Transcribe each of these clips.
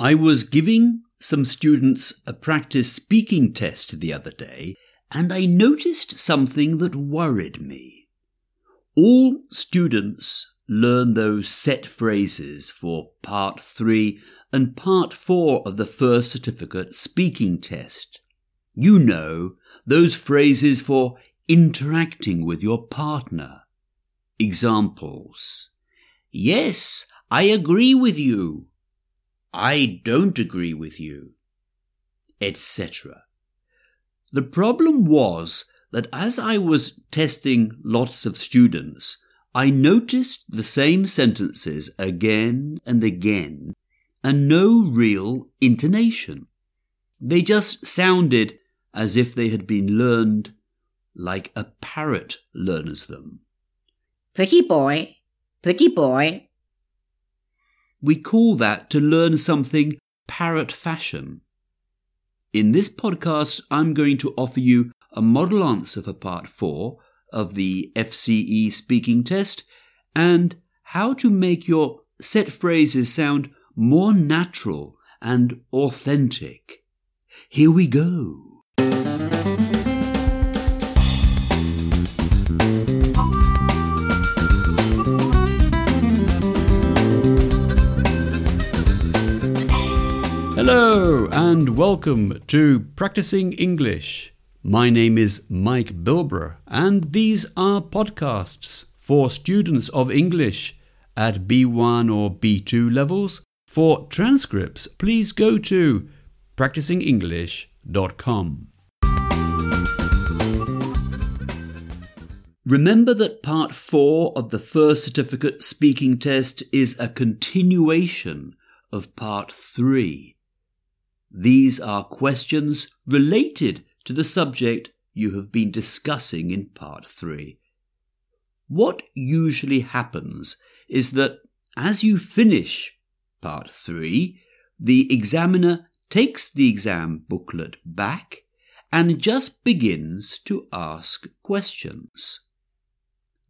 I was giving some students a practice speaking test the other day, and I noticed something that worried me. All students learn those set phrases for part three and part four of the first certificate speaking test. You know, those phrases for interacting with your partner. Examples. Yes, I agree with you. I don't agree with you, etc. The problem was that as I was testing lots of students, I noticed the same sentences again and again and no real intonation. They just sounded as if they had been learned like a parrot learns them. Pretty boy, pretty boy, we call that to learn something parrot fashion. In this podcast, I'm going to offer you a model answer for part four of the FCE speaking test and how to make your set phrases sound more natural and authentic. Here we go. Hello and welcome to Practising English. My name is Mike Bilbrough and these are podcasts for students of English at B1 or B2 levels. For transcripts, please go to practisingenglish.com. Remember that part 4 of the first certificate speaking test is a continuation of part 3 these are questions related to the subject you have been discussing in part 3. What usually happens is that as you finish part 3, the examiner takes the exam booklet back and just begins to ask questions.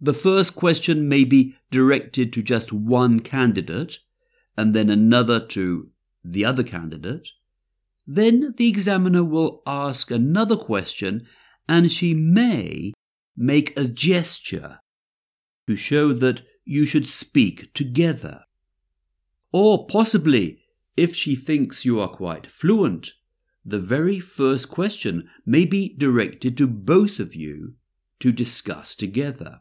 The first question may be directed to just one candidate and then another to the other candidate then the examiner will ask another question and she may make a gesture to show that you should speak together. Or possibly, if she thinks you are quite fluent, the very first question may be directed to both of you to discuss together.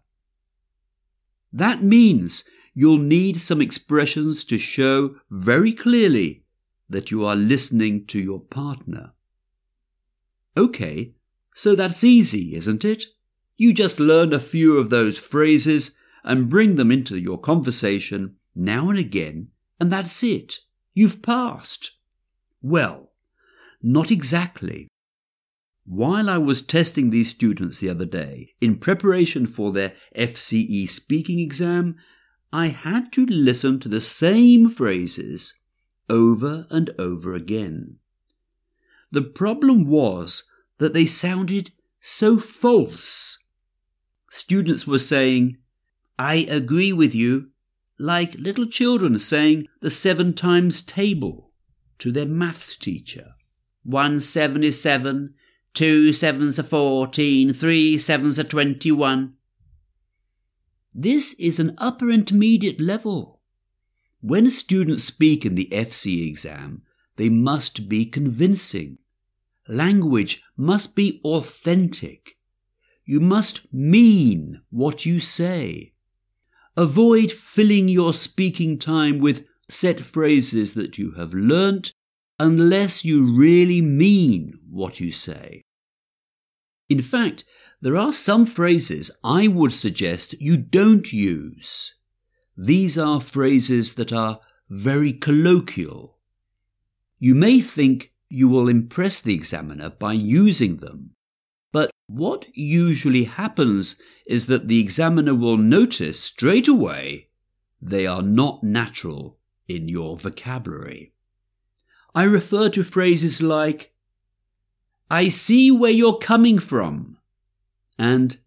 That means you'll need some expressions to show very clearly that you are listening to your partner. Okay, so that's easy, isn't it? You just learn a few of those phrases and bring them into your conversation now and again, and that's it. You've passed. Well, not exactly. While I was testing these students the other day in preparation for their FCE speaking exam, I had to listen to the same phrases over and over again. The problem was that they sounded so false. Students were saying, I agree with you, like little children saying the seven times table to their maths teacher. One seven is seven, two sevens are fourteen, three sevens are twenty-one. This is an upper intermediate level. When students speak in the FC exam, they must be convincing. Language must be authentic. You must mean what you say. Avoid filling your speaking time with set phrases that you have learnt unless you really mean what you say. In fact, there are some phrases I would suggest you don't use. These are phrases that are very colloquial. You may think you will impress the examiner by using them, but what usually happens is that the examiner will notice straight away they are not natural in your vocabulary. I refer to phrases like, I see where you're coming from, and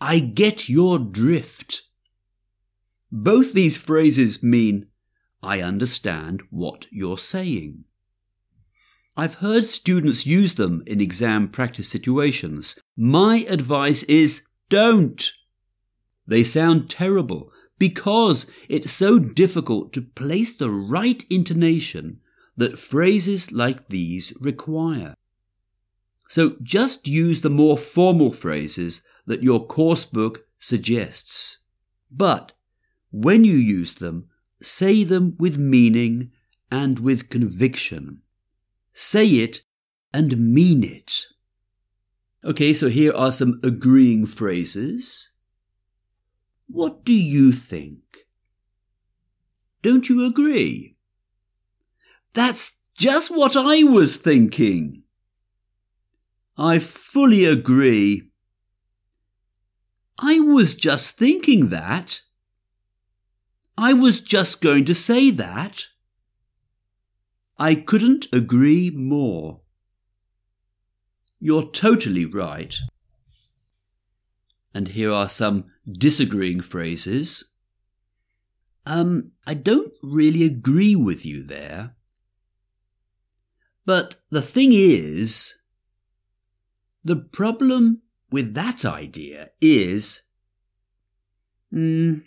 I get your drift. Both these phrases mean, I understand what you're saying. I've heard students use them in exam practice situations. My advice is don't. They sound terrible because it's so difficult to place the right intonation that phrases like these require. So just use the more formal phrases that your course book suggests. But when you use them, say them with meaning and with conviction. Say it and mean it. Okay, so here are some agreeing phrases. What do you think? Don't you agree? That's just what I was thinking. I fully agree. I was just thinking that. I was just going to say that. I couldn't agree more. You're totally right. And here are some disagreeing phrases. Um, I don't really agree with you there. But the thing is, the problem with that idea is mm,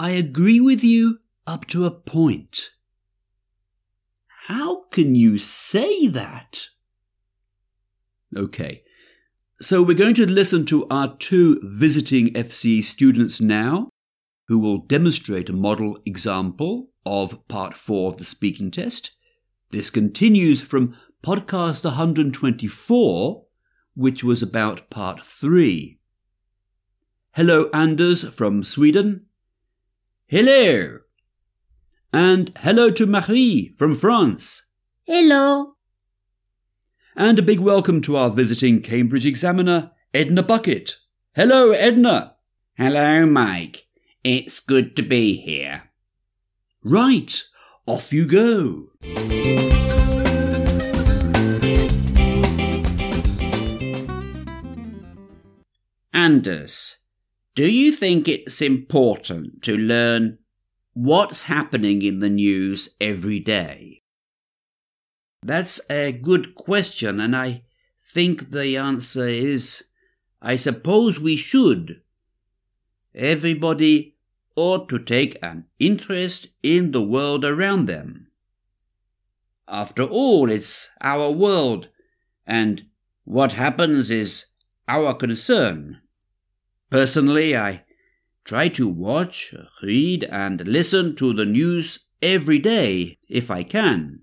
I agree with you up to a point. How can you say that? Okay, so we're going to listen to our two visiting FCE students now, who will demonstrate a model example of part four of the speaking test. This continues from podcast 124 which was about part three. Hello, Anders from Sweden. Hello. And hello to Marie from France. Hello. And a big welcome to our visiting Cambridge examiner, Edna Bucket. Hello, Edna. Hello, Mike. It's good to be here. Right. Off you go. Anders, do you think it's important to learn what's happening in the news every day? That's a good question, and I think the answer is I suppose we should. Everybody ought to take an interest in the world around them. After all, it's our world, and what happens is our concern. Personally, I try to watch, read, and listen to the news every day if I can.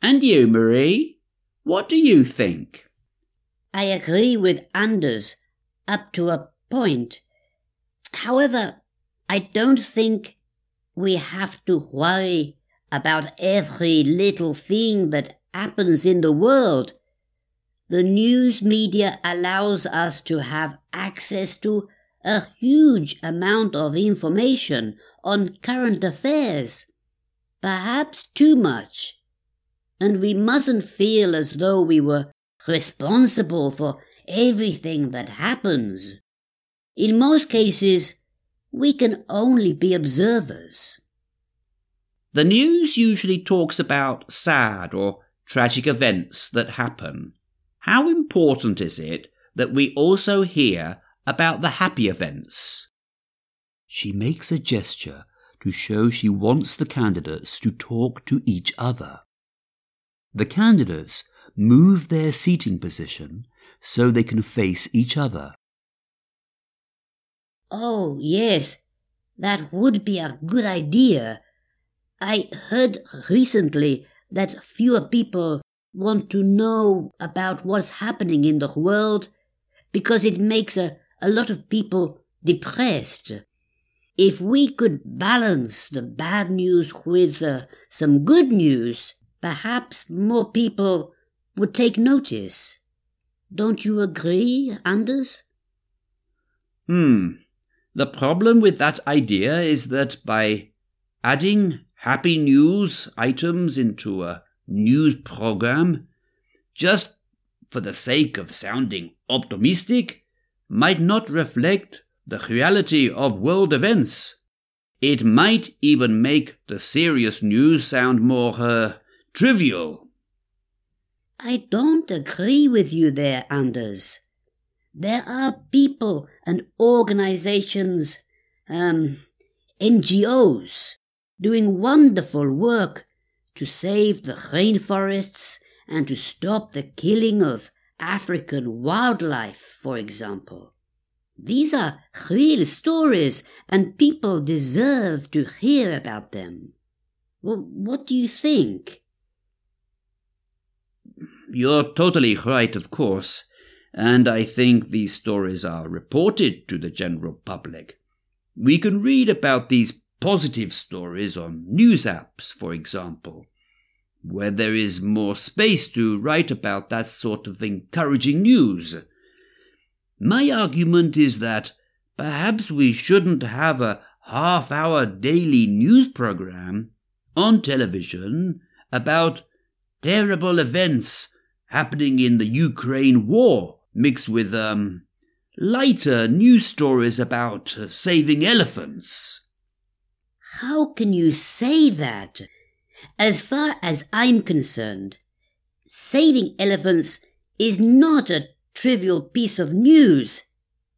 And you, Marie? What do you think? I agree with Anders up to a point. However, I don't think we have to worry about every little thing that happens in the world the news media allows us to have access to a huge amount of information on current affairs, perhaps too much. And we mustn't feel as though we were responsible for everything that happens. In most cases, we can only be observers. The news usually talks about sad or tragic events that happen. How important is it that we also hear about the happy events? She makes a gesture to show she wants the candidates to talk to each other. The candidates move their seating position so they can face each other. Oh, yes, that would be a good idea. I heard recently that fewer people want to know about what's happening in the world because it makes a, a lot of people depressed. If we could balance the bad news with uh, some good news, perhaps more people would take notice. Don't you agree, Anders? Hmm. The problem with that idea is that by adding happy news items into a news program, just for the sake of sounding optimistic, might not reflect the reality of world events. It might even make the serious news sound more, uh, trivial. I don't agree with you there, Anders. There are people and organizations, um, NGOs, doing wonderful work to save the rainforests and to stop the killing of African wildlife, for example. These are real stories, and people deserve to hear about them. Well, what do you think? You're totally right, of course, and I think these stories are reported to the general public. We can read about these positive stories on news apps, for example, where there is more space to write about that sort of encouraging news. My argument is that perhaps we shouldn't have a half hour daily news program on television about terrible events happening in the Ukraine war, mixed with, um, lighter news stories about uh, saving elephants. How can you say that? As far as I'm concerned, saving elephants is not a trivial piece of news.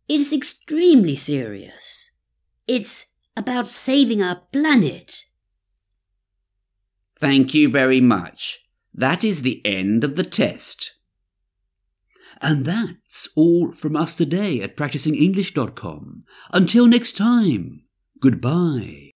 It is extremely serious. It's about saving our planet. Thank you very much. That is the end of the test. And that's all from us today at practisingenglish.com. Until next time, goodbye.